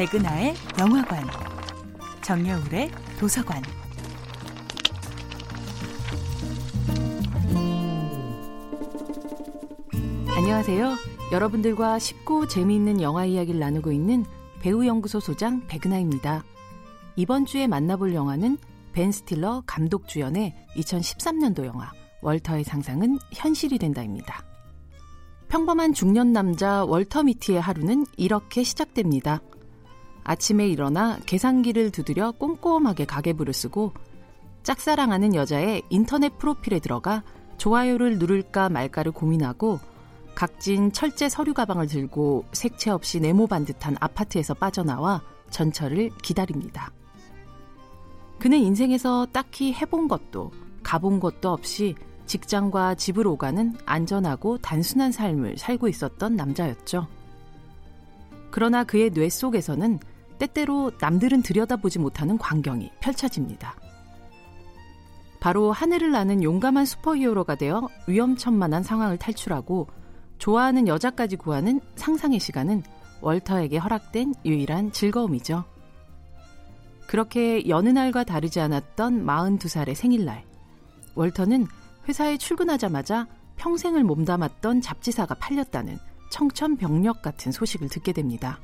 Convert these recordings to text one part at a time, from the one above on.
백은하의 영화관, 정여울의 도서관. 안녕하세요. 여러분들과 쉽고 재미있는 영화 이야기를 나누고 있는 배우연구소 소장 백은하입니다. 이번 주에 만나볼 영화는 벤 스틸러 감독 주연의 2013년도 영화 월터의 상상은 현실이 된다입니다. 평범한 중년 남자 월터 미티의 하루는 이렇게 시작됩니다. 아침에 일어나 계산기를 두드려 꼼꼼하게 가계부를 쓰고 짝사랑하는 여자의 인터넷 프로필에 들어가 좋아요를 누를까 말까를 고민하고 각진 철제 서류 가방을 들고 색채 없이 네모 반 듯한 아파트에서 빠져나와 전철을 기다립니다. 그는 인생에서 딱히 해본 것도 가본 것도 없이 직장과 집을 오가는 안전하고 단순한 삶을 살고 있었던 남자였죠. 그러나 그의 뇌 속에서는 때때로 남들은 들여다보지 못하는 광경이 펼쳐집니다. 바로 하늘을 나는 용감한 슈퍼히어로가 되어 위험천만한 상황을 탈출하고 좋아하는 여자까지 구하는 상상의 시간은 월터에게 허락된 유일한 즐거움이죠. 그렇게 여느 날과 다르지 않았던 42살의 생일날, 월터는 회사에 출근하자마자 평생을 몸담았던 잡지사가 팔렸다는 청천벽력 같은 소식을 듣게 됩니다.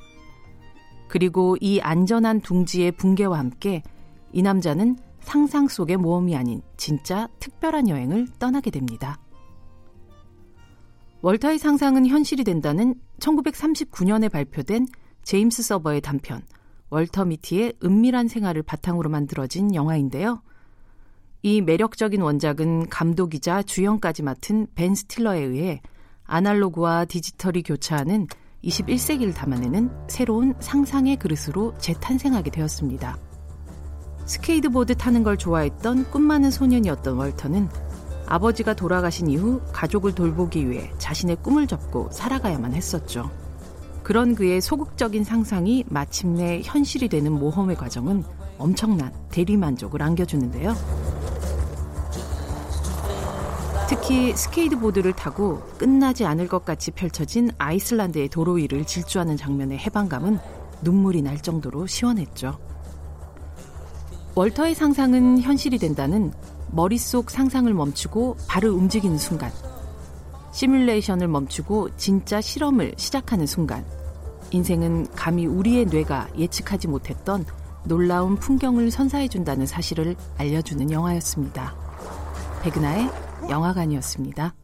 그리고 이 안전한 둥지의 붕괴와 함께 이 남자는 상상 속의 모험이 아닌 진짜 특별한 여행을 떠나게 됩니다. 월터의 상상은 현실이 된다는 1939년에 발표된 제임스 서버의 단편 월터 미티의 은밀한 생활을 바탕으로 만들어진 영화인데요. 이 매력적인 원작은 감독이자 주연까지 맡은 벤 스틸러에 의해 아날로그와 디지털이 교차하는 21세기를 담아내는 새로운 상상의 그릇으로 재탄생하게 되었습니다. 스케이트보드 타는 걸 좋아했던 꿈 많은 소년이었던 월터는 아버지가 돌아가신 이후 가족을 돌보기 위해 자신의 꿈을 접고 살아가야만 했었죠. 그런 그의 소극적인 상상이 마침내 현실이 되는 모험의 과정은 엄청난 대리만족을 안겨주는데요. 특히 스케이트보드를 타고 끝나지 않을 것 같이 펼쳐진 아이슬란드의 도로 위를 질주하는 장면의 해방감은 눈물이 날 정도로 시원했죠. 월터의 상상은 현실이 된다는 머릿속 상상을 멈추고 발을 움직이는 순간, 시뮬레이션을 멈추고 진짜 실험을 시작하는 순간, 인생은 감히 우리의 뇌가 예측하지 못했던 놀라운 풍경을 선사해준다는 사실을 알려주는 영화였습니다. 백은하의 영화관이었습니다.